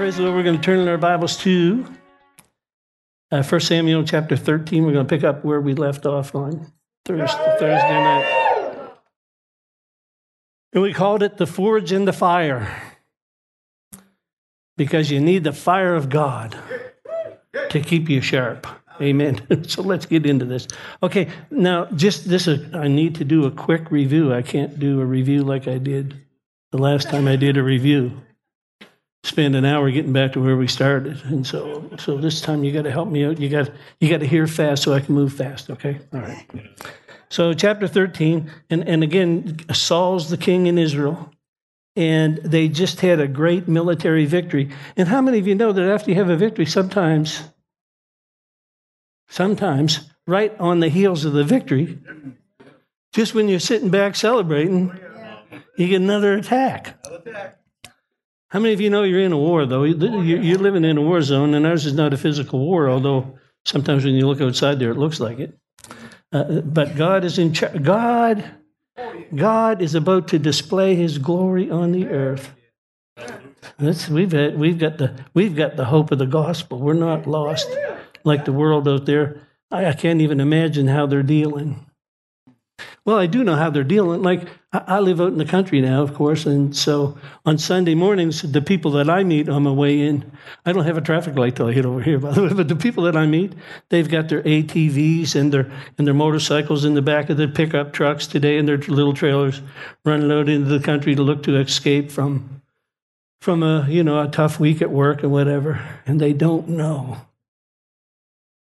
praise the Lord. We're going to turn in our Bibles to uh, 1 Samuel chapter 13. We're going to pick up where we left off on Thursday, Thursday night. And we called it the forge and the fire because you need the fire of God to keep you sharp. Amen. so let's get into this. Okay, now just this, uh, I need to do a quick review. I can't do a review like I did the last time I did a review spend an hour getting back to where we started. And so, so this time you got to help me out. You got you got to hear fast so I can move fast. Okay, all right. So chapter thirteen, and and again, Saul's the king in Israel, and they just had a great military victory. And how many of you know that after you have a victory, sometimes, sometimes right on the heels of the victory, just when you're sitting back celebrating, you get another attack. How many of you know you're in a war, though? You're living in a war zone, and ours is not a physical war, although sometimes when you look outside there, it looks like it. Uh, but God is in charge. God, God is about to display His glory on the earth. That's, we've, had, we've, got the, we've got the hope of the gospel. We're not lost like the world out there. I, I can't even imagine how they're dealing. Well, I do know how they're dealing. Like, I live out in the country now, of course, and so on Sunday mornings, the people that I meet on my way in, I don't have a traffic light till I hit over here, by the way, but the people that I meet, they've got their ATVs and their and their motorcycles in the back of their pickup trucks today and their little trailers running out into the country to look to escape from from a you know a tough week at work or whatever, and they don't know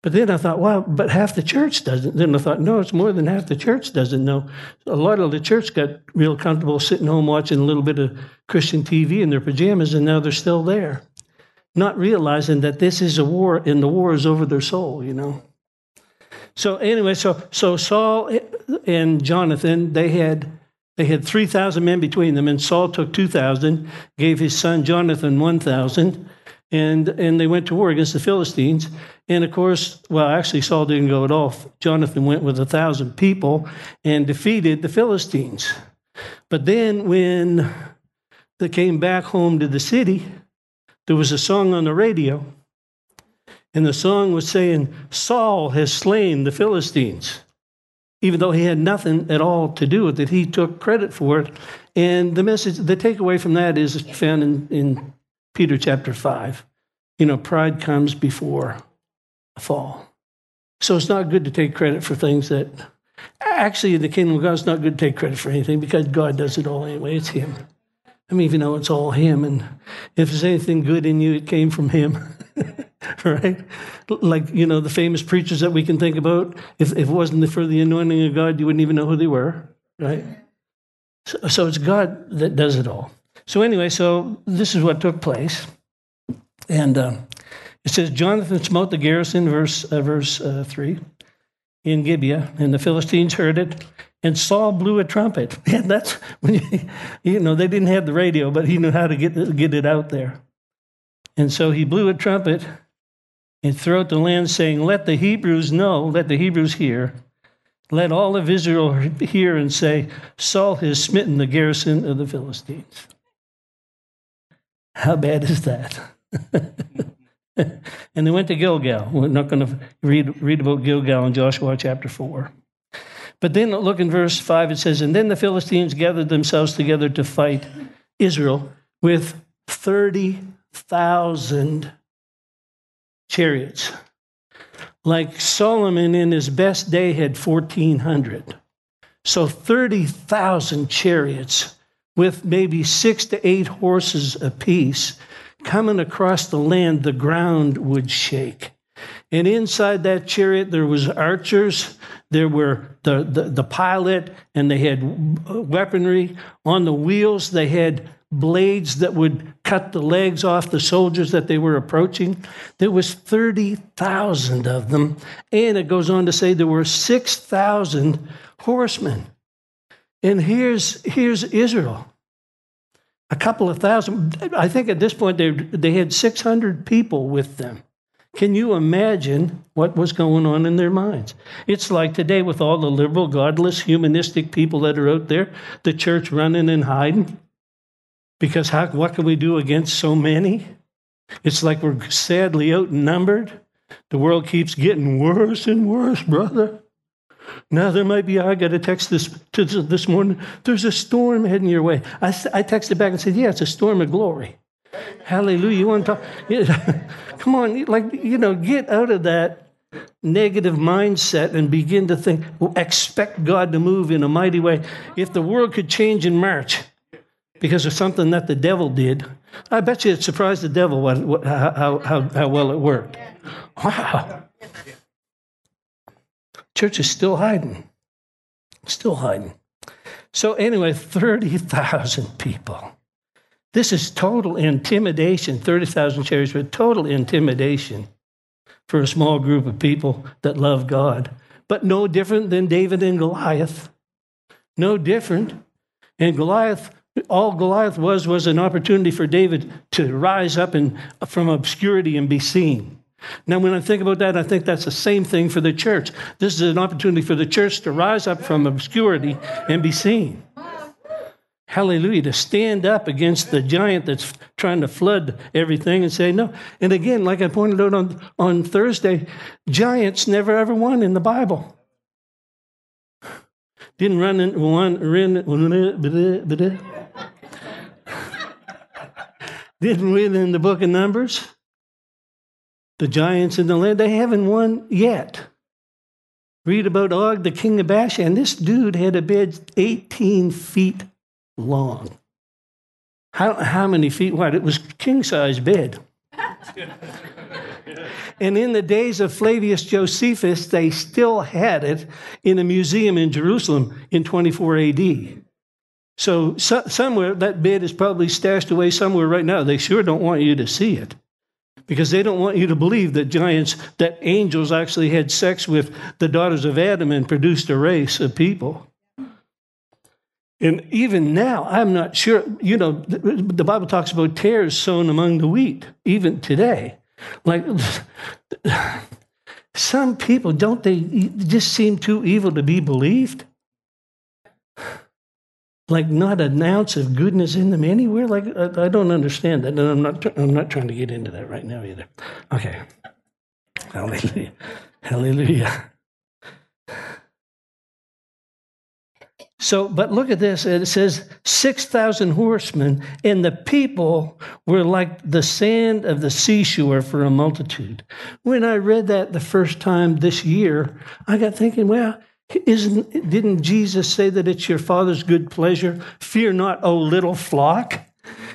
but then I thought, well, but half the church doesn't. Then I thought, no, it's more than half the church doesn't know. A lot of the church got real comfortable sitting home watching a little bit of Christian TV in their pajamas, and now they're still there, not realizing that this is a war, and the war is over their soul, you know. So anyway, so so Saul and Jonathan, they had they had three thousand men between them, and Saul took two thousand, gave his son Jonathan one thousand and and they went to war against the Philistines. And of course, well, actually, Saul didn't go at all. Jonathan went with a thousand people and defeated the Philistines. But then, when they came back home to the city, there was a song on the radio, and the song was saying, "Saul has slain the Philistines." Even though he had nothing at all to do with it, he took credit for it. And the message, the takeaway from that is found in, in Peter chapter 5. You know, pride comes before a fall. So it's not good to take credit for things that actually in the kingdom of God, it's not good to take credit for anything because God does it all anyway. It's Him. I mean, you know it's all Him, and if there's anything good in you, it came from Him. right? Like, you know, the famous preachers that we can think about, if, if it wasn't for the anointing of God, you wouldn't even know who they were, right? So, so it's God that does it all. So, anyway, so this is what took place. And uh, it says, Jonathan smote the garrison, verse, uh, verse uh, 3, in Gibeah, and the Philistines heard it. And Saul blew a trumpet. And that's when you, you know, they didn't have the radio, but he knew how to get, get it out there. And so he blew a trumpet and throughout the land, saying, Let the Hebrews know, let the Hebrews hear let all of Israel hear and say, Saul has smitten the garrison of the Philistines. How bad is that? and they went to Gilgal. We're not going to read, read about Gilgal in Joshua chapter 4. But then look in verse 5, it says, And then the Philistines gathered themselves together to fight Israel with 30,000 chariots. Like Solomon in his best day had 1,400. So 30,000 chariots with maybe six to eight horses apiece coming across the land, the ground would shake. And inside that chariot, there was archers, there were the, the, the, pilot, and they had weaponry. On the wheels, they had blades that would cut the legs off the soldiers that they were approaching. There was 30,000 of them. And it goes on to say there were 6,000 horsemen. And here's, here's Israel. A couple of thousand. I think at this point they, they had 600 people with them. Can you imagine what was going on in their minds? It's like today with all the liberal, godless, humanistic people that are out there, the church running and hiding. Because how, what can we do against so many? It's like we're sadly outnumbered. The world keeps getting worse and worse, brother. Now there might be. I got a text this this morning. There's a storm heading your way. I, I texted back and said, "Yeah, it's a storm of glory." Hallelujah. You want to talk? Yeah. Come on, like you know, get out of that negative mindset and begin to think. Expect God to move in a mighty way. If the world could change in March because of something that the devil did, I bet you it surprised the devil what, what, how, how, how well it worked. Wow. Church is still hiding. Still hiding. So, anyway, 30,000 people. This is total intimidation. 30,000 chariots, but total intimidation for a small group of people that love God. But no different than David and Goliath. No different. And Goliath all Goliath was was an opportunity for David to rise up and, from obscurity and be seen. Now, when I think about that, I think that's the same thing for the church. This is an opportunity for the church to rise up from obscurity and be seen. Hallelujah. To stand up against the giant that's trying to flood everything and say no. And again, like I pointed out on, on Thursday, giants never ever won in the Bible. Didn't run in one, run, didn't win in the book of Numbers. The giants in the land, they haven't won yet. Read about Og, the king of Bashan. This dude had a bed 18 feet long. How, how many feet wide? It was king size bed. and in the days of Flavius Josephus, they still had it in a museum in Jerusalem in 24 AD. So, so, somewhere that bed is probably stashed away somewhere right now. They sure don't want you to see it because they don't want you to believe that giants, that angels actually had sex with the daughters of Adam and produced a race of people. And even now, I'm not sure, you know, the Bible talks about tares sown among the wheat, even today. Like, some people, don't they just seem too evil to be believed? Like not an ounce of goodness in them anywhere. Like I, I don't understand that, and I'm not. I'm not trying to get into that right now either. Okay, hallelujah, hallelujah. So, but look at this. It says 6,000 horsemen, and the people were like the sand of the seashore for a multitude. When I read that the first time this year, I got thinking, well, isn't, didn't Jesus say that it's your Father's good pleasure? Fear not, O little flock.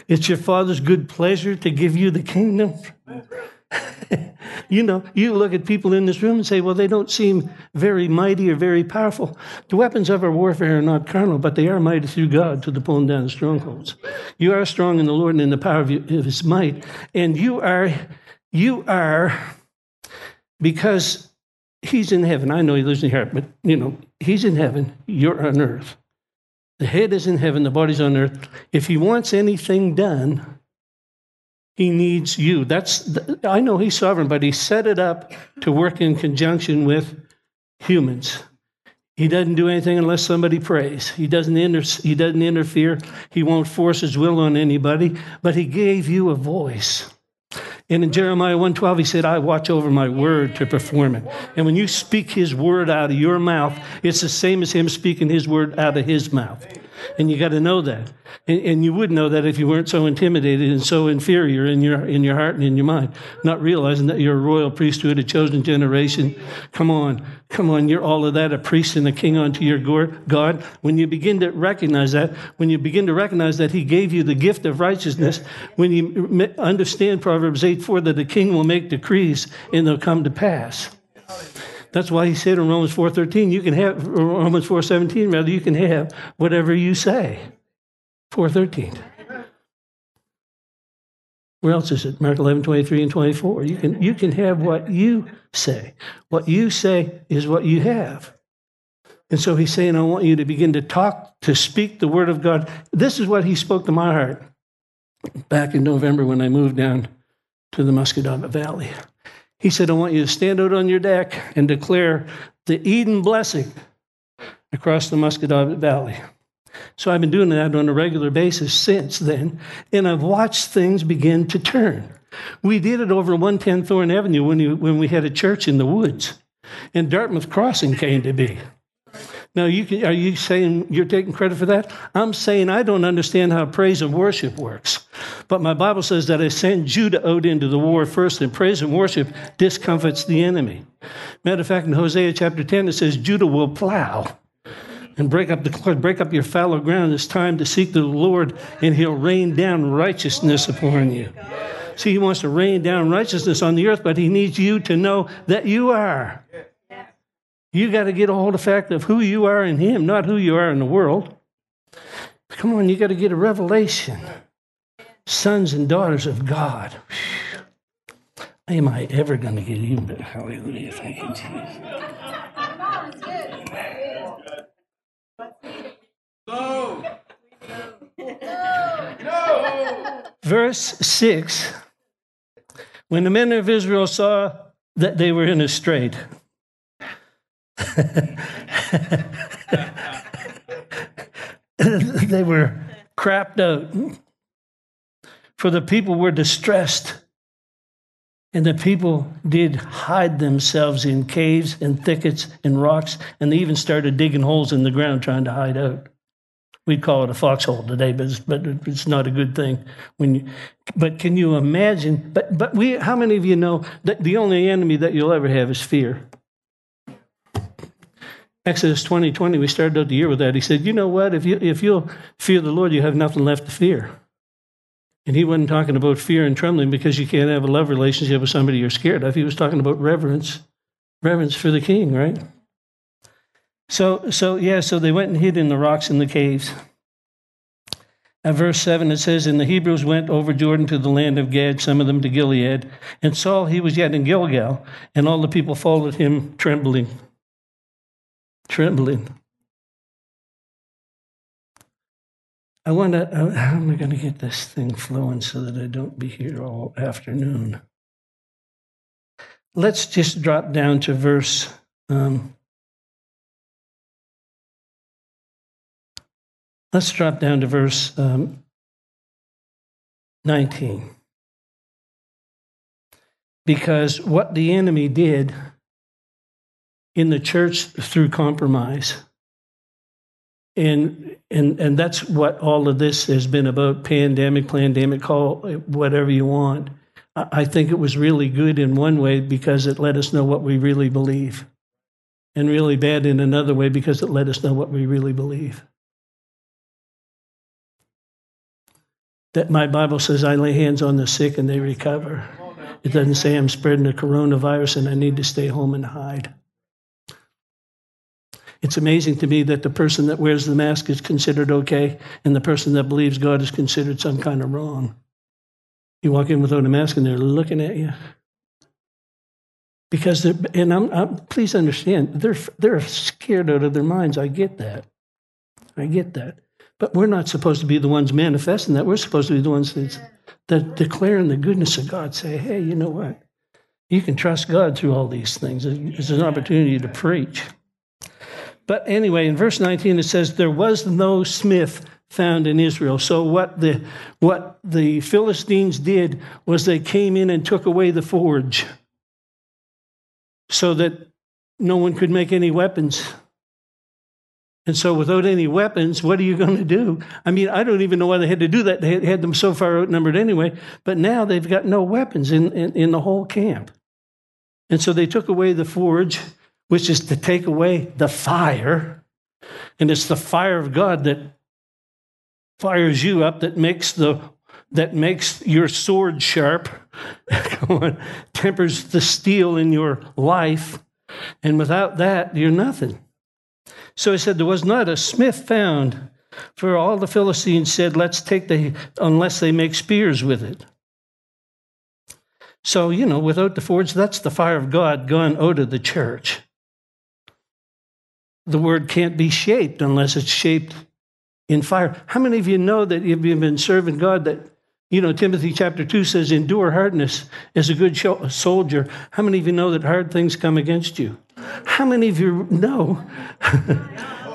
It's your Father's good pleasure to give you the kingdom. you know, you look at people in this room and say, well, they don't seem very mighty or very powerful. The weapons of our warfare are not carnal, but they are mighty through God to the pulling down of strongholds. You are strong in the Lord and in the power of his might. And you are, you are, because He's in heaven. I know he lives in here, but you know, he's in heaven. You're on earth. The head is in heaven, the body's on earth. If he wants anything done, he needs you. That's the, I know he's sovereign, but he set it up to work in conjunction with humans. He doesn't do anything unless somebody prays. He doesn't, inter- he doesn't interfere. He won't force his will on anybody, but he gave you a voice. And in Jeremiah 1:12 he said, "I watch over my word to perform it." And when you speak his word out of your mouth, it's the same as him speaking his word out of his mouth. And you got to know that. And, and, you would know that if you weren't so intimidated and so inferior in your, in your heart and in your mind, not realizing that you're a royal priesthood, a chosen generation. Come on, come on, you're all of that, a priest and a king unto your God. When you begin to recognize that, when you begin to recognize that He gave you the gift of righteousness, when you understand Proverbs 8 4 that the king will make decrees and they'll come to pass. That's why he said in Romans 4:13, you can have Romans 4:17 rather you can have whatever you say. 413. Where else is it? Mark 11, 23 and 24. You can, you can have what you say. What you say is what you have. And so he's saying, I want you to begin to talk, to speak the word of God. This is what he spoke to my heart back in November when I moved down to the Muscatatuck Valley. He said, I want you to stand out on your deck and declare the Eden blessing across the Muscatatuck Valley. So I've been doing that on a regular basis since then, and I've watched things begin to turn. We did it over 110 Thorn Avenue when, when we had a church in the woods. And Dartmouth Crossing came to be. Now, you can, are you saying you're taking credit for that? I'm saying I don't understand how praise and worship works. But my Bible says that I sent Judah out into the war first, and praise and worship discomfits the enemy. Matter of fact, in Hosea chapter 10, it says Judah will plow and break up the break up your fallow ground. It's time to seek the Lord, and He'll rain down righteousness upon you. See, He wants to rain down righteousness on the earth, but He needs you to know that you are. You got to get a hold of the fact of who you are in Him, not who you are in the world. Come on, you got to get a revelation. Sons and daughters of God. Am I ever going to get even better? Hallelujah. Thank you, Jesus. No. No. Verse 6 When the men of Israel saw that they were in a strait, they were crapped out. For the people were distressed. And the people did hide themselves in caves and thickets and rocks, and they even started digging holes in the ground trying to hide out. We'd call it a foxhole today, but it's, but it's not a good thing. When you, but can you imagine? But but we, how many of you know that the only enemy that you'll ever have is fear? Exodus 20, 20, we started out the year with that. He said, You know what? If, you, if you'll fear the Lord, you have nothing left to fear. And he wasn't talking about fear and trembling because you can't have a love relationship with somebody you're scared of. He was talking about reverence, reverence for the king, right? So, so yeah, so they went and hid in the rocks in the caves. At verse 7, it says, And the Hebrews went over Jordan to the land of Gad, some of them to Gilead. And Saul, he was yet in Gilgal, and all the people followed him trembling trembling. I want to, uh, how am I going to get this thing flowing so that I don't be here all afternoon? Let's just drop down to verse. Um, let's drop down to verse um, 19. Because what the enemy did in the church through compromise. And, and, and that's what all of this has been about pandemic, pandemic, call whatever you want. I think it was really good in one way because it let us know what we really believe, and really bad in another way because it let us know what we really believe. That my Bible says I lay hands on the sick and they recover. It doesn't say I'm spreading the coronavirus and I need to stay home and hide. It's amazing to me that the person that wears the mask is considered okay, and the person that believes God is considered some kind of wrong. You walk in without a mask, and they're looking at you. Because they're, and I'm, I'm, please understand, they're, they're scared out of their minds. I get that. I get that. But we're not supposed to be the ones manifesting that. We're supposed to be the ones that, that declaring the goodness of God. Say, hey, you know what? You can trust God through all these things. It's an opportunity to preach. But anyway, in verse 19 it says, There was no smith found in Israel. So what the what the Philistines did was they came in and took away the forge so that no one could make any weapons. And so without any weapons, what are you going to do? I mean, I don't even know why they had to do that. They had them so far outnumbered anyway, but now they've got no weapons in, in, in the whole camp. And so they took away the forge which is to take away the fire. And it's the fire of God that fires you up, that makes the that makes your sword sharp, tempers the steel in your life. And without that, you're nothing. So he said, There was not a smith found, for all the Philistines said, Let's take the, unless they make spears with it. So, you know, without the forge, that's the fire of God gone out of the church the word can't be shaped unless it's shaped in fire. How many of you know that if you've been serving God that you know, Timothy chapter 2 says, endure hardness as a good soldier. How many of you know that hard things come against you? How many of you know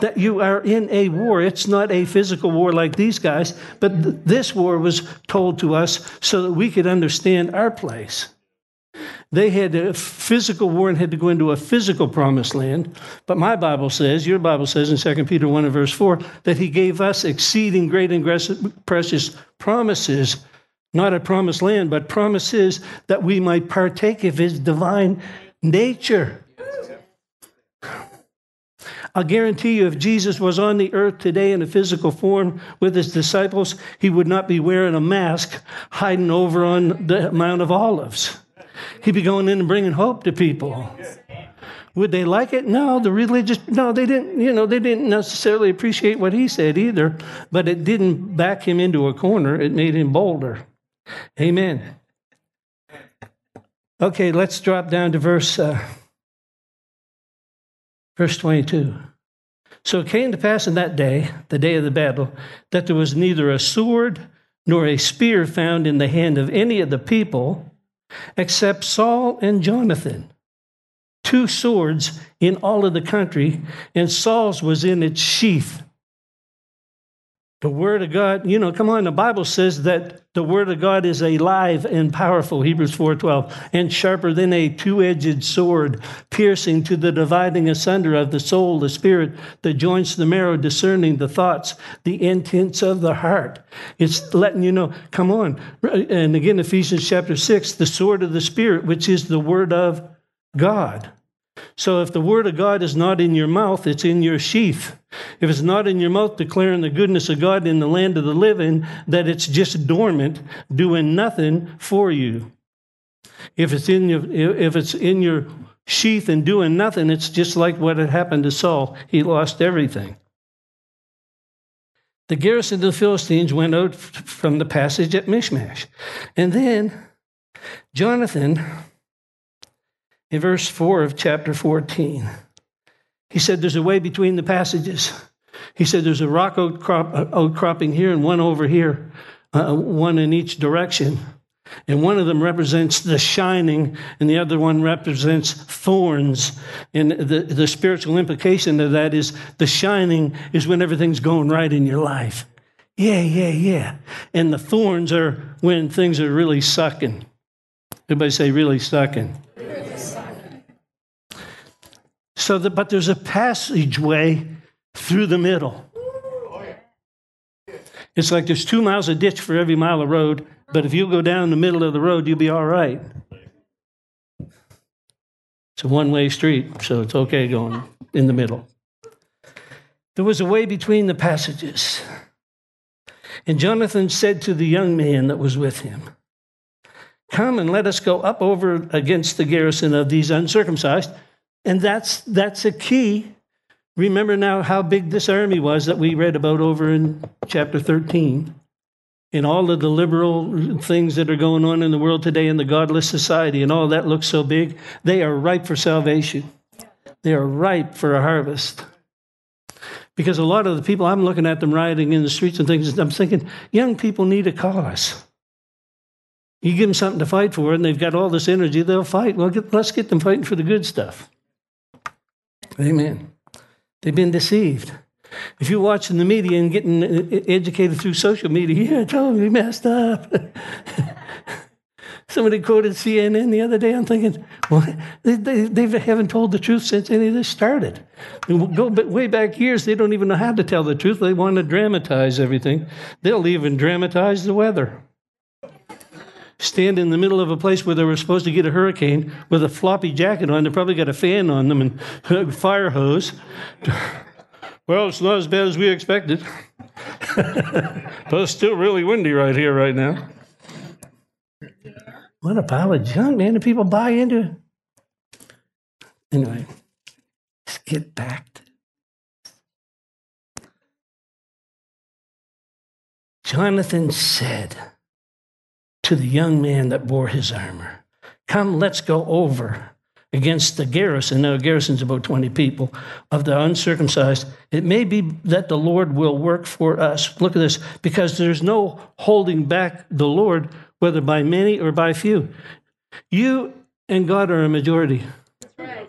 that you are in a war. It's not a physical war like these guys, but th- this war was told to us so that we could understand our place. They had a physical war and had to go into a physical promised land. But my Bible says, your Bible says in 2 Peter 1 and verse 4, that he gave us exceeding great and precious promises, not a promised land, but promises that we might partake of his divine nature. I'll guarantee you, if Jesus was on the earth today in a physical form with his disciples, he would not be wearing a mask hiding over on the Mount of Olives. He'd be going in and bringing hope to people. Would they like it? No, the religious, no, they didn't, you know, they didn't necessarily appreciate what he said either, but it didn't back him into a corner. It made him bolder. Amen. Okay, let's drop down to verse, uh, verse 22. So it came to pass in that day, the day of the battle, that there was neither a sword nor a spear found in the hand of any of the people except Saul and Jonathan. Two swords in all of the country, and Saul's was in its sheath. The Word of God, you know, come on, the Bible says that the Word of God is alive and powerful, Hebrews 4.12, and sharper than a two-edged sword, piercing to the dividing asunder of the soul, the spirit, the joints, the marrow, discerning the thoughts, the intents of the heart. It's letting you know, come on. And again, Ephesians chapter 6, the sword of the Spirit, which is the Word of God. So if the word of God is not in your mouth, it's in your sheath. If it's not in your mouth declaring the goodness of God in the land of the living, that it's just dormant, doing nothing for you. If it's in your if it's in your sheath and doing nothing, it's just like what had happened to Saul. He lost everything. The garrison of the Philistines went out from the passage at Michmash. And then Jonathan in verse 4 of chapter 14. He said there's a way between the passages. He said there's a rock outcrop, outcropping here and one over here, uh, one in each direction. And one of them represents the shining, and the other one represents thorns. And the, the spiritual implication of that is the shining is when everything's going right in your life. Yeah, yeah, yeah. And the thorns are when things are really sucking. Everybody say, really sucking. So that, but there's a passageway through the middle. It's like there's two miles of ditch for every mile of road, but if you go down the middle of the road, you'll be all right. It's a one way street, so it's okay going in the middle. There was a way between the passages. And Jonathan said to the young man that was with him, Come and let us go up over against the garrison of these uncircumcised and that's, that's a key. Remember now how big this army was that we read about over in chapter 13. And all of the liberal things that are going on in the world today in the godless society and all that looks so big, they are ripe for salvation. They are ripe for a harvest. Because a lot of the people, I'm looking at them rioting in the streets and things, I'm thinking, young people need a cause. You give them something to fight for, and they've got all this energy, they'll fight. Well, get, let's get them fighting for the good stuff. Amen. They've been deceived. If you're watching the media and getting uh, uh, educated through social media, yeah, totally messed up. Somebody quoted CNN the other day. I'm thinking, well, they, they, they, haven't told the truth since any of this started. Go way back years, they don't even know how to tell the truth. They want to dramatize everything. They'll even dramatize the weather stand in the middle of a place where they were supposed to get a hurricane with a floppy jacket on. They probably got a fan on them and a fire hose. well, it's not as bad as we expected. but it's still really windy right here, right now. What a pile of junk, man. Do people buy into it? Anyway, let's get back to Jonathan said, to the young man that bore his armor. Come, let's go over against the garrison. Now, a garrison's about 20 people of the uncircumcised. It may be that the Lord will work for us. Look at this, because there's no holding back the Lord, whether by many or by few. You and God are a majority. Right.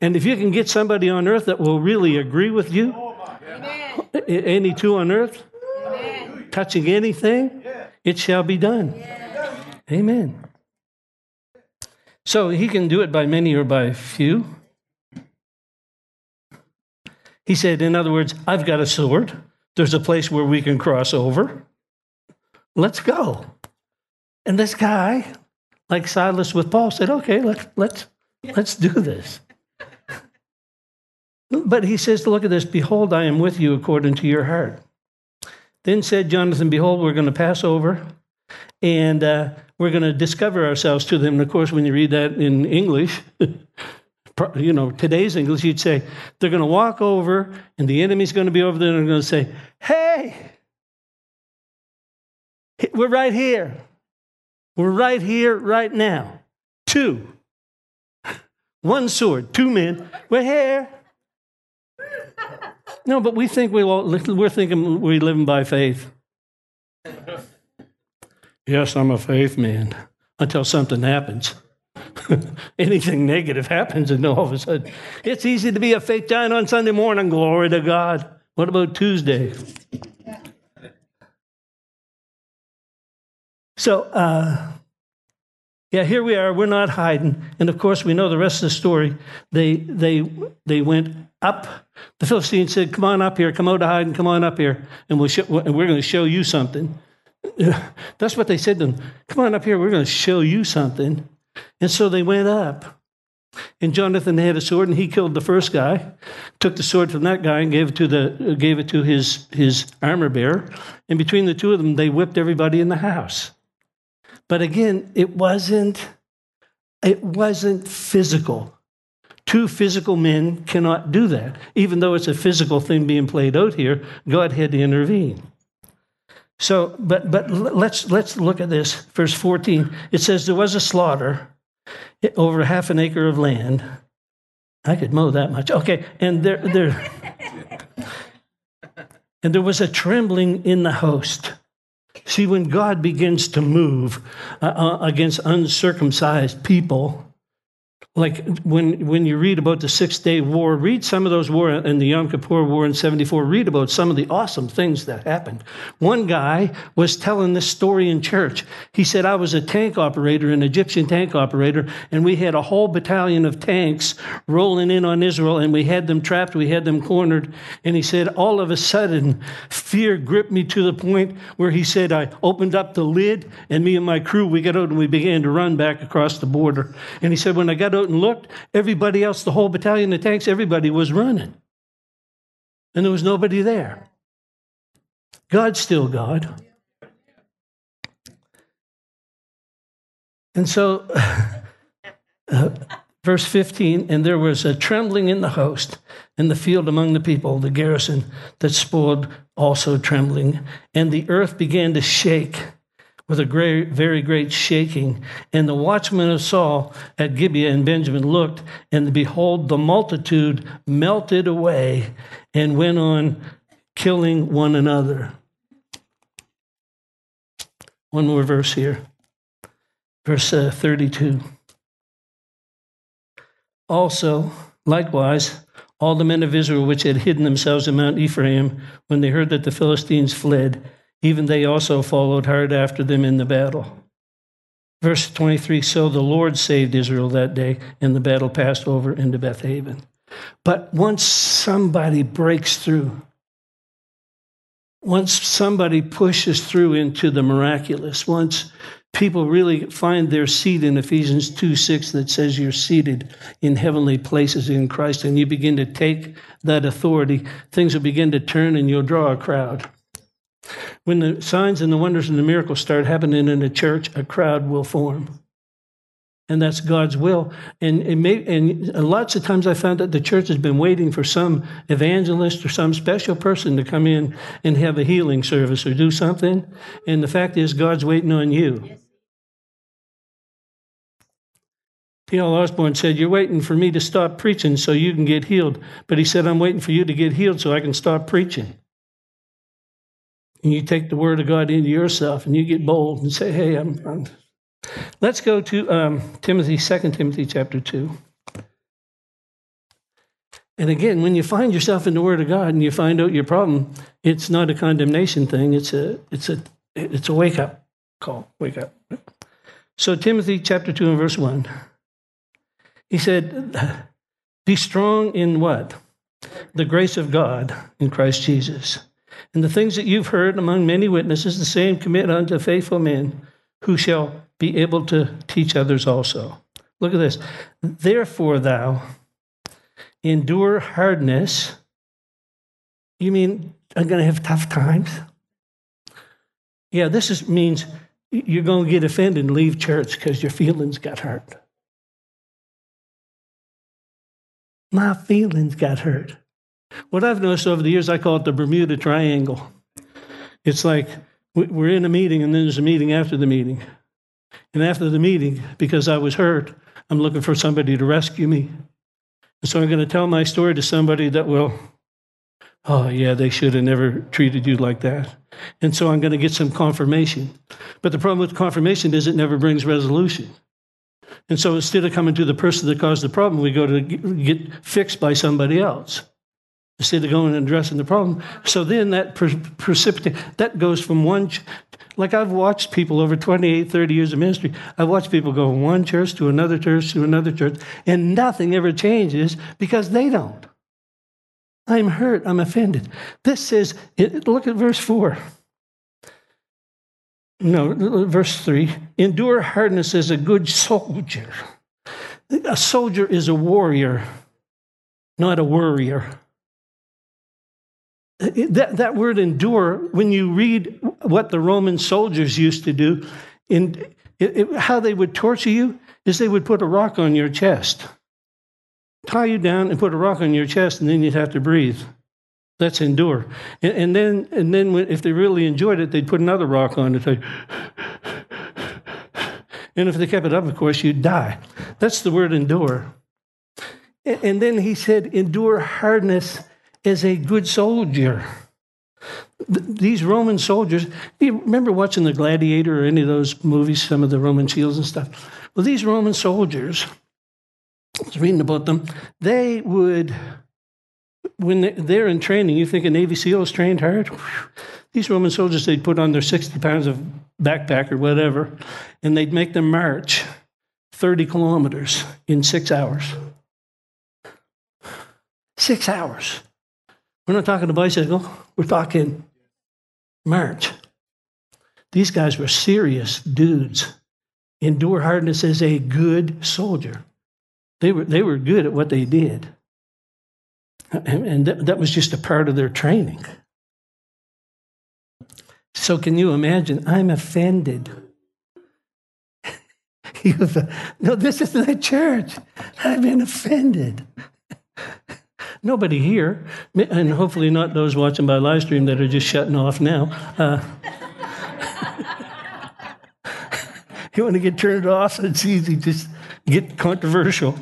And if you can get somebody on earth that will really agree with you, any two on earth, touching anything, it shall be done. Amen. So he can do it by many or by few. He said, in other words, I've got a sword. There's a place where we can cross over. Let's go. And this guy, like Silas with Paul, said, okay, let's, let's, let's do this. But he says, look at this, behold, I am with you according to your heart. Then said Jonathan, behold, we're going to pass over and uh, we're going to discover ourselves to them. And of course, when you read that in English, you know, today's English, you'd say, they're going to walk over and the enemy's going to be over there and they're going to say, hey, we're right here. We're right here, right now. Two. One sword, two men. We're here. No, but we think we we're thinking we're living by faith. Yes, I'm a faith man until something happens. Anything negative happens, and all of a sudden, it's easy to be a faith giant on Sunday morning. Glory to God. What about Tuesday? So, uh, yeah, here we are. We're not hiding, and of course, we know the rest of the story. They they they went up. The Philistines said, "Come on up here. Come out of hiding. Come on up here, and we'll show, we're going to show you something." That's what they said to them. Come on up here. We're going to show you something. And so they went up. And Jonathan had a sword, and he killed the first guy. Took the sword from that guy and gave it to the gave it to his his armor bearer. And between the two of them, they whipped everybody in the house. But again, it wasn't it wasn't physical. Two physical men cannot do that. Even though it's a physical thing being played out here, God had to intervene. So, but but let's let's look at this. Verse 14. It says there was a slaughter over half an acre of land. I could mow that much. Okay, and there there and there was a trembling in the host. See, when God begins to move uh, uh against uncircumcised people, like when when you read about the Six Day War, read some of those war and the Yom Kippur War in '74. Read about some of the awesome things that happened. One guy was telling this story in church. He said, "I was a tank operator, an Egyptian tank operator, and we had a whole battalion of tanks rolling in on Israel, and we had them trapped, we had them cornered." And he said, "All of a sudden, fear gripped me to the point where he said, I opened up the lid, and me and my crew we got out and we began to run back across the border." And he said, "When I got out." Out and looked, everybody else, the whole battalion of tanks, everybody was running. And there was nobody there. God's still God. And so, uh, verse 15, and there was a trembling in the host, in the field among the people, the garrison that spoiled also trembling, and the earth began to shake with a great, very great shaking. And the watchmen of Saul at Gibeah and Benjamin looked, and behold, the multitude melted away and went on killing one another. One more verse here, verse uh, 32. Also, likewise, all the men of Israel which had hidden themselves in Mount Ephraim, when they heard that the Philistines fled, even they also followed hard after them in the battle. Verse 23 So the Lord saved Israel that day, and the battle passed over into Bethaven. But once somebody breaks through, once somebody pushes through into the miraculous, once people really find their seat in Ephesians 2 6 that says you're seated in heavenly places in Christ, and you begin to take that authority, things will begin to turn and you'll draw a crowd. When the signs and the wonders and the miracles start happening in a church, a crowd will form. And that's God's will. And, it may, and lots of times I found that the church has been waiting for some evangelist or some special person to come in and have a healing service or do something. And the fact is, God's waiting on you. T.L. Osborn said, You're waiting for me to stop preaching so you can get healed. But he said, I'm waiting for you to get healed so I can stop preaching and you take the word of God into yourself and you get bold and say, hey, I'm. I'm. Let's go to um, Timothy, 2 Timothy chapter 2. And again, when you find yourself in the Word of God and you find out your problem, it's not a condemnation thing. It's a it's a it's a wake up call. Wake up. So Timothy chapter two and verse one. He said, "Be strong in what the grace of God in Christ Jesus, and the things that you've heard among many witnesses, the same commit unto faithful men who shall be able to teach others also." Look at this. Therefore, thou endure hardness. You mean I'm going to have tough times? Yeah, this is, means you're going to get offended and leave church because your feelings got hurt. My feelings got hurt. What I've noticed over the years, I call it the Bermuda Triangle. It's like we're in a meeting and then there's a meeting after the meeting. And after the meeting, because I was hurt, I'm looking for somebody to rescue me. And so I'm going to tell my story to somebody that will, oh, yeah, they should have never treated you like that. And so I'm going to get some confirmation. But the problem with confirmation is it never brings resolution. And so instead of coming to the person that caused the problem, we go to get fixed by somebody else instead of going and addressing the problem. So then that precipitate that goes from one like I've watched people over 28, 30 years of ministry, I've watched people go from one church to another church to another church, and nothing ever changes because they don't. I'm hurt, I'm offended. This says, look at verse 4. No, verse 3 endure hardness as a good soldier. A soldier is a warrior, not a worrier that, that word endure, when you read what the Roman soldiers used to do, in it, it, how they would torture you is they would put a rock on your chest, tie you down and put a rock on your chest, and then you'd have to breathe. That's endure. And, and then, and then when, if they really enjoyed it, they'd put another rock on it. And if they kept it up, of course, you'd die. That's the word endure. And then he said, endure hardness is a good soldier. These Roman soldiers, you remember watching The Gladiator or any of those movies, some of the Roman shields and stuff? Well, these Roman soldiers, I was reading about them, they would, when they're in training, you think a Navy SEAL is trained hard? These Roman soldiers, they'd put on their 60 pounds of backpack or whatever, and they'd make them march 30 kilometers in six hours. Six hours. We're not talking a bicycle, we're talking march. These guys were serious dudes. Endure hardness as a good soldier. They were, they were good at what they did. And, and that, that was just a part of their training. So, can you imagine? I'm offended. no, this isn't the church. I've been offended. Nobody here, and hopefully not those watching by live stream that are just shutting off now. Uh, you want to get turned off? It's easy. Just get controversial.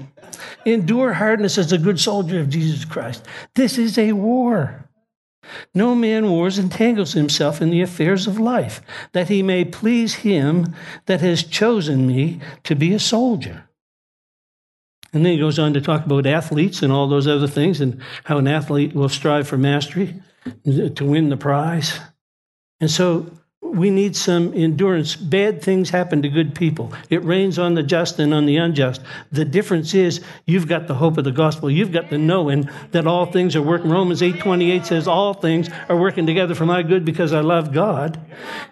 Endure hardness as a good soldier of Jesus Christ. This is a war. No man wars entangles himself in the affairs of life, that he may please him that has chosen me to be a soldier. And then he goes on to talk about athletes and all those other things and how an athlete will strive for mastery to win the prize. And so we need some endurance. Bad things happen to good people. It rains on the just and on the unjust. The difference is you've got the hope of the gospel. You've got the knowing that all things are working. Romans 8:28 says all things are working together for my good because I love God.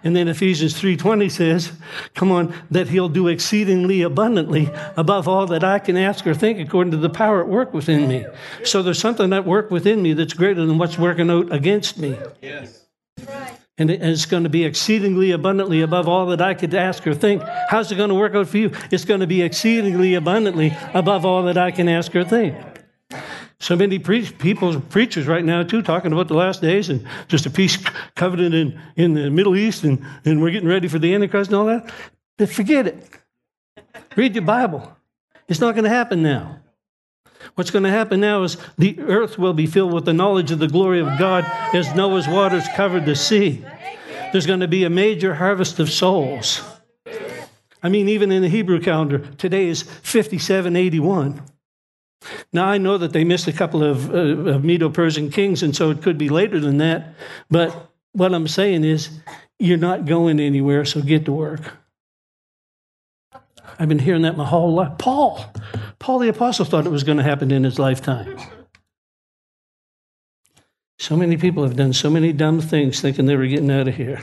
And then Ephesians 3:20 says, come on, that he'll do exceedingly abundantly above all that I can ask or think according to the power at work within me. So there's something that work within me that's greater than what's working out against me. Yes and it's going to be exceedingly abundantly above all that I could ask or think. How's it going to work out for you? It's going to be exceedingly abundantly above all that I can ask or think. So many people, preachers right now, too, talking about the last days and just a peace covenant in, in the Middle East and, and we're getting ready for the Antichrist and all that. But forget it. Read your Bible. It's not going to happen now. What's going to happen now is the earth will be filled with the knowledge of the glory of God as Noah's waters covered the sea. There's going to be a major harvest of souls. I mean, even in the Hebrew calendar, today is 5781. Now, I know that they missed a couple of, uh, of Medo Persian kings, and so it could be later than that. But what I'm saying is, you're not going anywhere, so get to work. I've been hearing that my whole life. Paul, Paul the Apostle thought it was going to happen in his lifetime. So many people have done so many dumb things thinking they were getting out of here.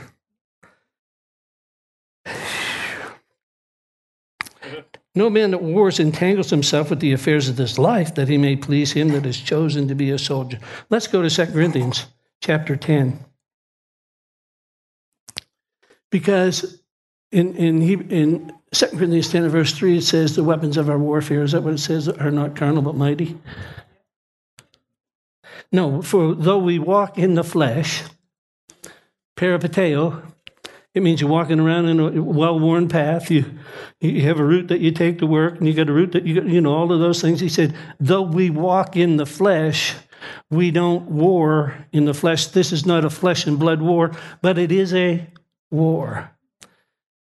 No man that wars entangles himself with the affairs of this life that he may please him that is chosen to be a soldier. Let's go to 2 Corinthians chapter 10. Because in, in, in 2 Corinthians 10 verse 3, it says, The weapons of our warfare, is that what it says? Are not carnal but mighty. No, for though we walk in the flesh, peripateo, it means you're walking around in a well-worn path. You, you have a route that you take to work, and you got a route that you you know all of those things. He said, though we walk in the flesh, we don't war in the flesh. This is not a flesh and blood war, but it is a war.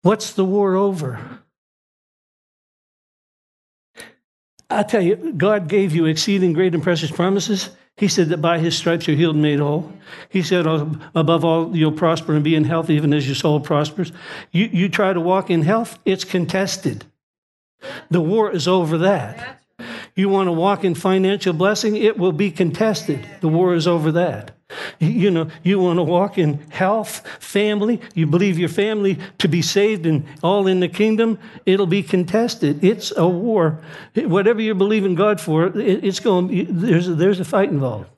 What's the war over? I tell you, God gave you exceeding great and precious promises. He said that by his stripes you're healed and made whole. He said, oh, above all, you'll prosper and be in health even as your soul prospers. You, you try to walk in health, it's contested. The war is over that. You want to walk in financial blessing, it will be contested. The war is over that. You know, you want to walk in health, family, you believe your family to be saved and all in the kingdom, it'll be contested. It's a war. Whatever you believe in God for, it's going, there's, there's a fight involved.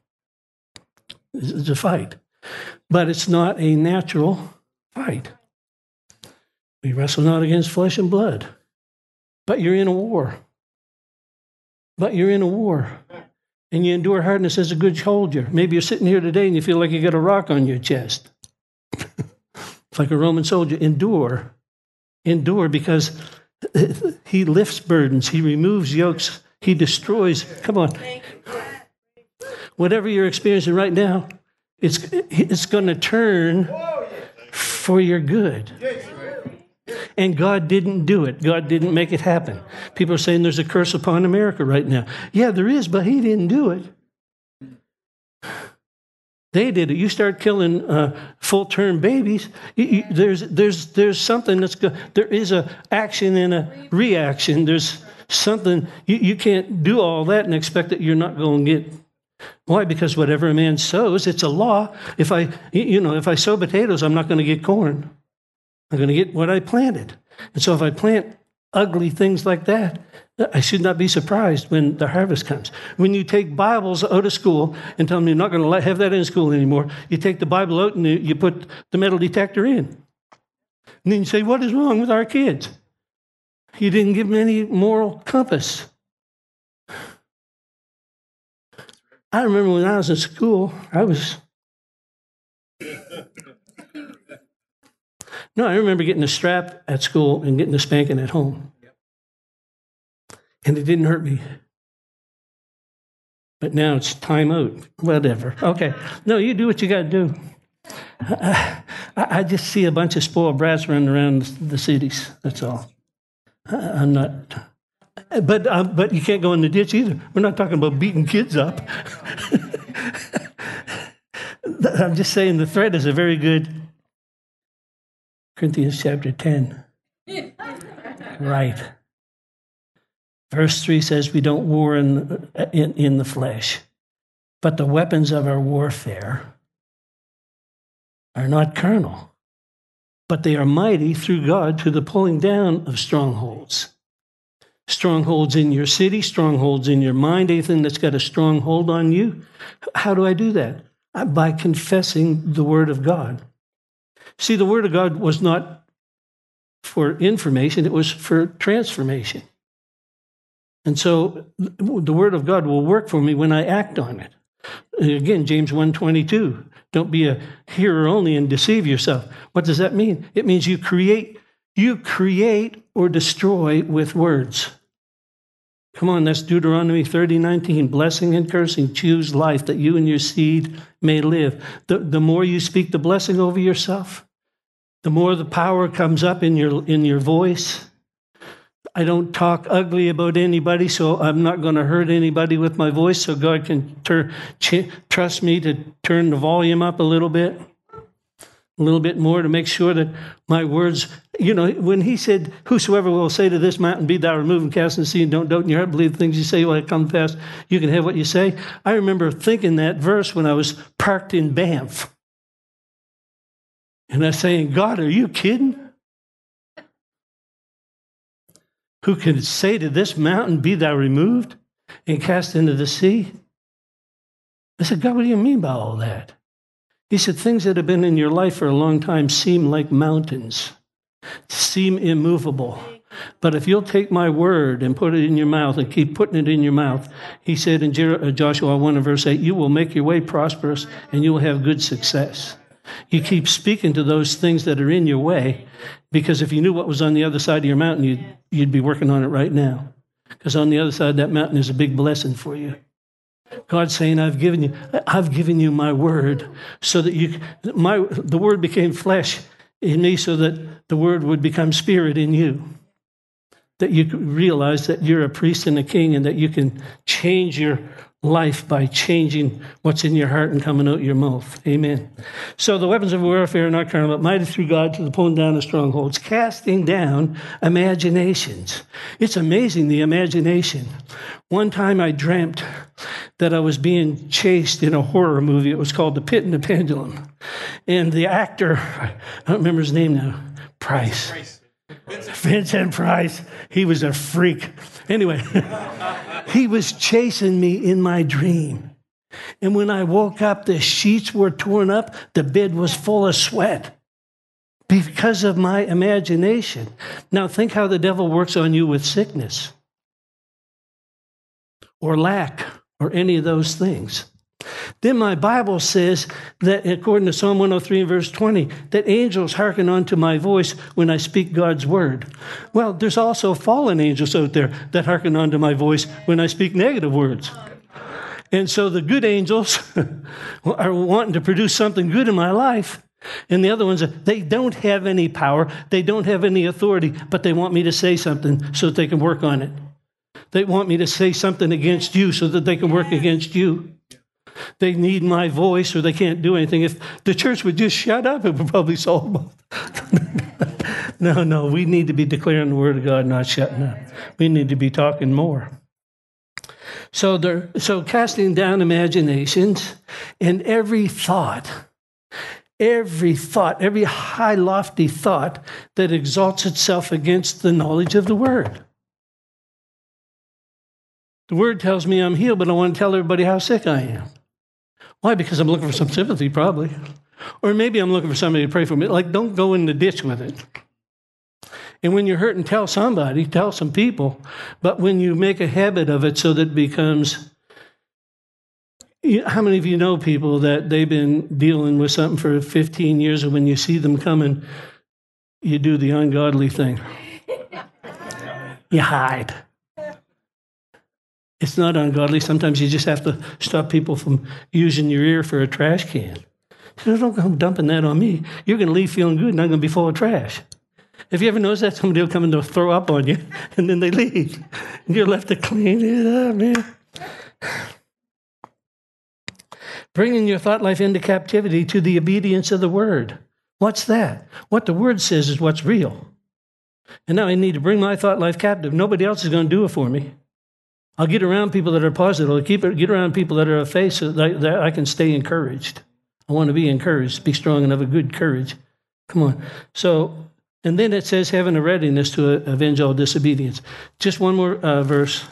It's a fight. But it's not a natural fight. We wrestle not against flesh and blood, but you're in a war. But you're in a war and you endure hardness as a good soldier. Maybe you're sitting here today and you feel like you got a rock on your chest. it's like a Roman soldier. Endure. Endure because he lifts burdens, he removes yokes, he destroys. Come on. Whatever you're experiencing right now, it's, it's going to turn for your good. And God didn't do it. God didn't make it happen. People are saying there's a curse upon America right now. Yeah, there is, but He didn't do it. They did it. You start killing uh, full-term babies. You, you, there's there's there's something that's go, there is a action and a reaction. There's something you, you can't do all that and expect that you're not going to get. Why? Because whatever a man sows, it's a law. If I you know if I sow potatoes, I'm not going to get corn. I'm going to get what I planted. And so if I plant ugly things like that, I should not be surprised when the harvest comes. When you take Bibles out of school and tell them you're not going to have that in school anymore, you take the Bible out and you put the metal detector in. And then you say, What is wrong with our kids? You didn't give them any moral compass. I remember when I was in school, I was No, I remember getting a strap at school and getting a spanking at home. And it didn't hurt me. But now it's time out. Whatever. Okay. No, you do what you got to do. I, I, just see a bunch of spoiled brats running around the cities. That's all. I'm not. But uh, but you can't go in the ditch either. We're not talking about beating kids up. I'm just saying the threat is a very good Corinthians chapter 10. right. Verse 3 says, We don't war in, in, in the flesh, but the weapons of our warfare are not carnal, but they are mighty through God to the pulling down of strongholds. Strongholds in your city, strongholds in your mind, anything that's got a stronghold on you. How do I do that? By confessing the Word of God. See, the Word of God was not for information, it was for transformation. And so the Word of God will work for me when I act on it. Again, James 1.22, don't be a hearer only and deceive yourself. What does that mean? It means you create, you create or destroy with words. Come on, that's Deuteronomy 30, 19. Blessing and cursing, choose life that you and your seed may live. The, the more you speak the blessing over yourself, the more the power comes up in your, in your voice. I don't talk ugly about anybody, so I'm not going to hurt anybody with my voice. So God can ch- trust me to turn the volume up a little bit, a little bit more to make sure that my words, you know, when He said, "Whosoever will say to this mountain, be thou removed and cast in the sea, and don't doubt in your heart, believe the things you say will come fast, you can have what you say." I remember thinking that verse when I was parked in Banff, and I was saying, "God, are you kidding?" who can say to this mountain, Be thou removed and cast into the sea? I said, God, what do you mean by all that? He said, Things that have been in your life for a long time seem like mountains, seem immovable. But if you'll take my word and put it in your mouth and keep putting it in your mouth, he said in uh, Joshua 1 and verse 8, you will make your way prosperous and you will have good success. You keep speaking to those things that are in your way because if you knew what was on the other side of your mountain, you'd, you'd be working on it right now. Because on the other side of that mountain is a big blessing for you. God's saying, I've given you, I've given you my word so that you, my, the word became flesh in me so that the word would become spirit in you. That you realize that you're a priest and a king and that you can change your life by changing what's in your heart and coming out your mouth. Amen. So the weapons of warfare are not carnal, but mighty through God to the pulling down of strongholds, casting down imaginations. It's amazing the imagination. One time I dreamt that I was being chased in a horror movie. It was called The Pit and the Pendulum. And the actor, I don't remember his name now, Price. Price. Vincent. Vincent Price. He was a freak. Anyway, he was chasing me in my dream. And when I woke up, the sheets were torn up, the bed was full of sweat because of my imagination. Now, think how the devil works on you with sickness or lack or any of those things. Then my Bible says that, according to Psalm 103 and verse 20, that angels hearken unto my voice when I speak God's word. Well, there's also fallen angels out there that hearken unto my voice when I speak negative words. And so the good angels are wanting to produce something good in my life. And the other ones, they don't have any power, they don't have any authority, but they want me to say something so that they can work on it. They want me to say something against you so that they can work against you. They need my voice or they can't do anything. If the church would just shut up, it would probably solve both. no, no, we need to be declaring the word of God, not shutting up. We need to be talking more. So, there, so casting down imaginations and every thought, every thought, every high, lofty thought that exalts itself against the knowledge of the word. The word tells me I'm healed, but I want to tell everybody how sick I am. Why? Because I'm looking for some sympathy, probably. Or maybe I'm looking for somebody to pray for me. Like, don't go in the ditch with it. And when you're hurting, tell somebody, tell some people. But when you make a habit of it so that it becomes. How many of you know people that they've been dealing with something for 15 years, and when you see them coming, you do the ungodly thing? You hide. It's not ungodly. Sometimes you just have to stop people from using your ear for a trash can. You don't come dumping that on me. You're going to leave feeling good, and I'm going to be full of trash. Have you ever noticed that somebody will come and they'll throw up on you, and then they leave, and you're left to clean it up, man. Bringing your thought life into captivity to the obedience of the word. What's that? What the word says is what's real. And now I need to bring my thought life captive. Nobody else is going to do it for me. I'll get around people that are positive. I'll keep get around people that are of so that, that I can stay encouraged. I want to be encouraged, be strong and have a good courage. Come on. So, and then it says having a readiness to avenge all disobedience. Just one more uh, verse,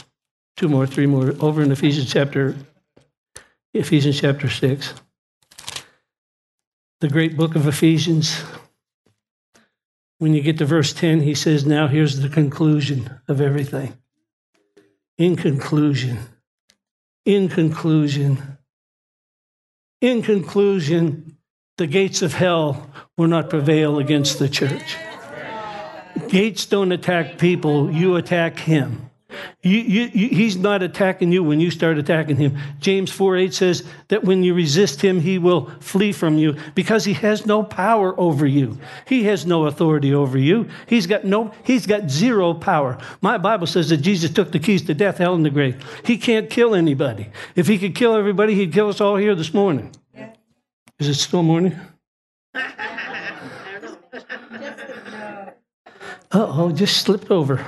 two more, three more, over in Ephesians chapter, Ephesians chapter six. The great book of Ephesians. When you get to verse 10, he says, Now here's the conclusion of everything. In conclusion, in conclusion, in conclusion, the gates of hell will not prevail against the church. Gates don't attack people, you attack him. You, you, you, he's not attacking you when you start attacking him. James 4 8 says that when you resist him, he will flee from you because he has no power over you. He has no authority over you. He's got no, he's got zero power. My Bible says that Jesus took the keys to death, hell, and the grave. He can't kill anybody. If he could kill everybody, he'd kill us all here this morning. Is it still morning? Uh oh, just slipped over.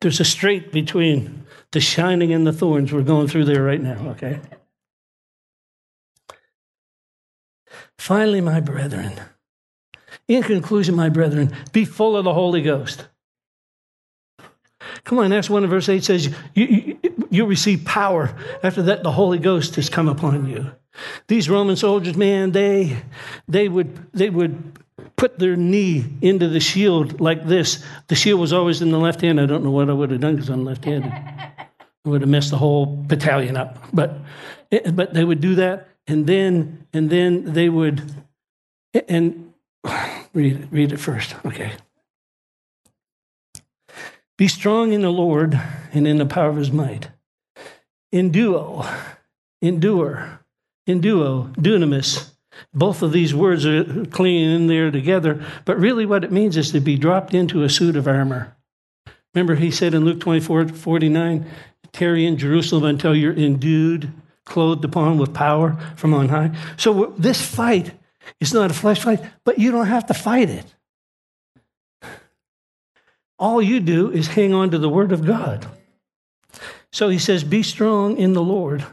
There's a strait between the shining and the thorns. We're going through there right now, okay? Finally, my brethren, in conclusion, my brethren, be full of the Holy Ghost. Come on, Acts 1 and verse 8 says, you, you, you receive power. After that, the Holy Ghost has come upon you. These Roman soldiers, man, they, they, would, they would put their knee into the shield like this. The shield was always in the left hand. I don't know what I would have done because I'm left handed. I would have messed the whole battalion up. But, eh, but they would do that, and then, and then they would, eh, and read it, read it first. Okay. Be strong in the Lord and in the power of his might. In Enduo, endure, enduo, dunamis, both of these words are clinging in there together, but really what it means is to be dropped into a suit of armor. Remember, he said in Luke 24 49, tarry in Jerusalem until you're endued, clothed upon with power from on high. So this fight is not a flesh fight, but you don't have to fight it. All you do is hang on to the word of God. So he says, Be strong in the Lord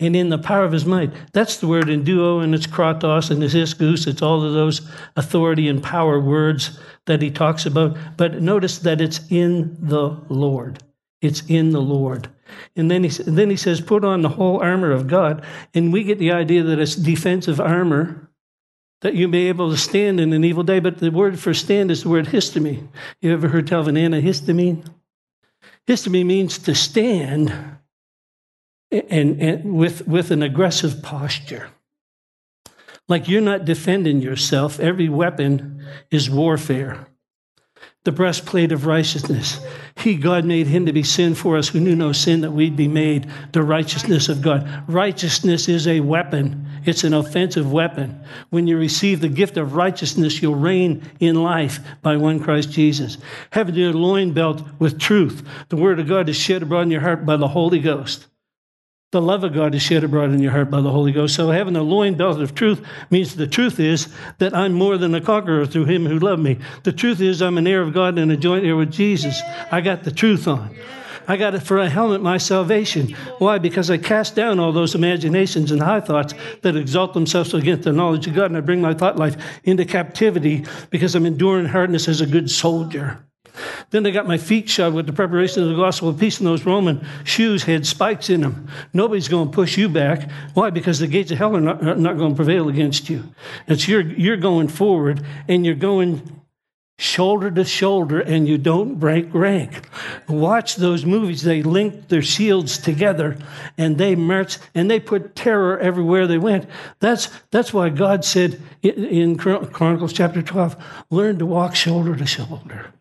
and in the power of his might. That's the word enduo, and it's kratos, and it's ischus. It's all of those authority and power words that he talks about. But notice that it's in the Lord. It's in the Lord. And then he, and then he says, put on the whole armor of God. And we get the idea that it's defensive armor that you may be able to stand in an evil day. But the word for stand is the word histemi. You ever heard tell of an antihistamine? Histamine means to stand and, and with, with an aggressive posture. Like you're not defending yourself. Every weapon is warfare. The breastplate of righteousness. He, God, made him to be sin for us who knew no sin, that we'd be made the righteousness of God. Righteousness is a weapon, it's an offensive weapon. When you receive the gift of righteousness, you'll reign in life by one Christ Jesus. Having your loin belt with truth. The word of God is shed abroad in your heart by the Holy Ghost. The love of God is shed abroad in your heart by the Holy Ghost. So having a loin belt of truth means the truth is that I'm more than a conqueror through him who loved me. The truth is I'm an heir of God and a joint heir with Jesus. I got the truth on. I got it for a helmet, my salvation. Why? Because I cast down all those imaginations and high thoughts that exalt themselves against the knowledge of God, and I bring my thought life into captivity because I'm enduring hardness as a good soldier. Then I got my feet shod with the preparation of the gospel of peace, and those Roman shoes had spikes in them. Nobody's going to push you back. Why? Because the gates of hell are not, not going to prevail against you. It's you're, you're going forward, and you're going shoulder to shoulder and you don't break rank. Watch those movies. They link their shields together and they march and they put terror everywhere they went. That's, that's why God said in Chronicles chapter 12, learn to walk shoulder to shoulder.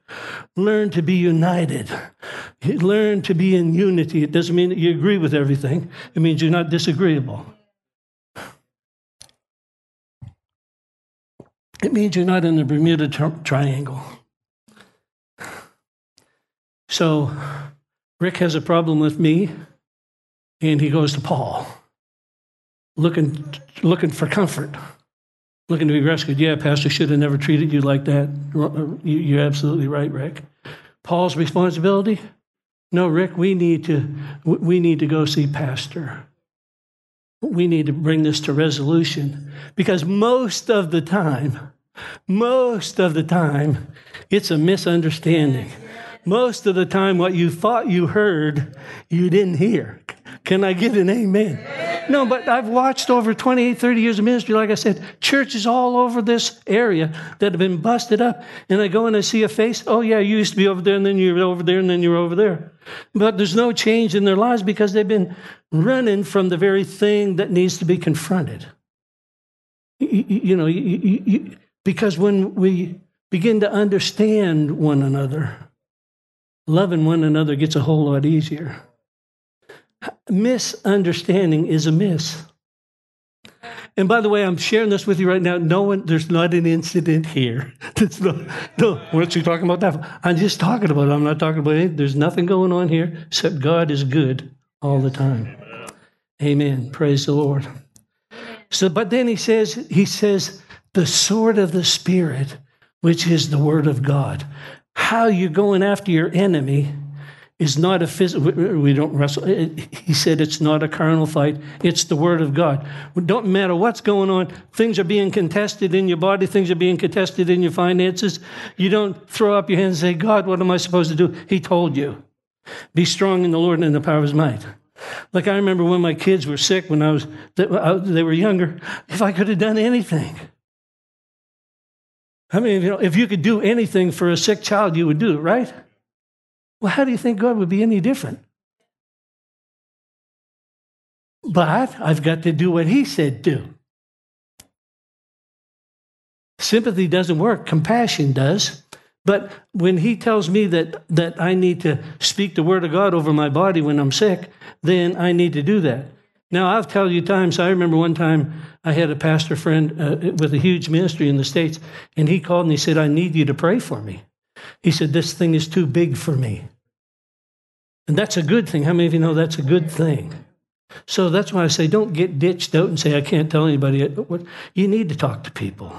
Learn to be united. Learn to be in unity. It doesn't mean that you agree with everything. It means you're not disagreeable. It means you're not in the Bermuda tri- Triangle. So Rick has a problem with me, and he goes to Paul, looking, looking for comfort, looking to be rescued. Yeah, Pastor should have never treated you like that. You're absolutely right, Rick. Paul's responsibility? No, Rick, we need to, we need to go see Pastor. We need to bring this to resolution because most of the time, most of the time, it's a misunderstanding. Most of the time, what you thought you heard, you didn't hear. Can I get an amen? No, but I've watched over 28, 30 years of ministry, like I said, churches all over this area that have been busted up. And I go and I see a face, oh, yeah, you used to be over there, and then you're over there, and then you're over there. But there's no change in their lives because they've been running from the very thing that needs to be confronted. You, you know, you, you, because when we begin to understand one another. Loving one another gets a whole lot easier. Misunderstanding is a miss. And by the way, I'm sharing this with you right now. No one, there's not an incident here. That's not, no, what's he talking about that? I'm just talking about it. I'm not talking about it. There's nothing going on here except God is good all the time. Amen. Praise the Lord. So, but then he says, he says, the sword of the Spirit, which is the word of God. How you're going after your enemy is not a physical, we don't wrestle. Eh, eh, he said it's not a carnal fight, it's the Word of God. It don't matter what's going on, things are being contested in your body, things are being contested in your finances. You don't throw up your hands and say, God, what am I supposed to do? He told you. Be strong in the Lord and in the power of His might. Like I remember when my kids were sick when I was, they uh, were younger, if I could have done anything. I mean, you know, if you could do anything for a sick child, you would do it, right? Well, how do you think God would be any different? But I've got to do what He said do. Sympathy doesn't work, compassion does. But when He tells me that, that I need to speak the Word of God over my body when I'm sick, then I need to do that. Now, I'll tell you times, I remember one time I had a pastor friend uh, with a huge ministry in the States, and he called and he said, I need you to pray for me. He said, This thing is too big for me. And that's a good thing. How many of you know that's a good thing? So that's why I say don't get ditched out and say, I can't tell anybody. You need to talk to people.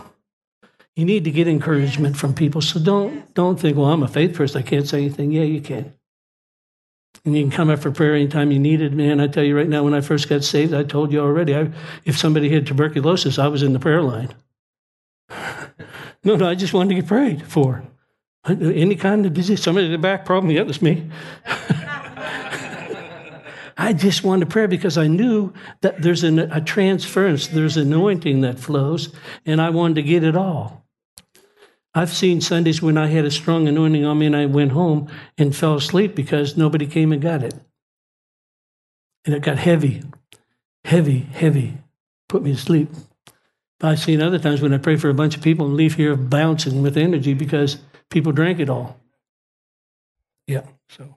You need to get encouragement from people. So don't, don't think, well, I'm a faith person. I can't say anything. Yeah, you can. And you can come up for prayer anytime you need it. Man, I tell you right now, when I first got saved, I told you already, I, if somebody had tuberculosis, I was in the prayer line. no, no, I just wanted to get prayed for. Any kind of disease. Somebody had a back problem. Yeah, that's me. I just wanted prayer because I knew that there's an, a transference, there's anointing that flows, and I wanted to get it all. I've seen Sundays when I had a strong anointing on me and I went home and fell asleep because nobody came and got it. And it got heavy, heavy, heavy, put me to sleep. I've seen other times when I pray for a bunch of people and leave here bouncing with energy because people drank it all. Yeah, so.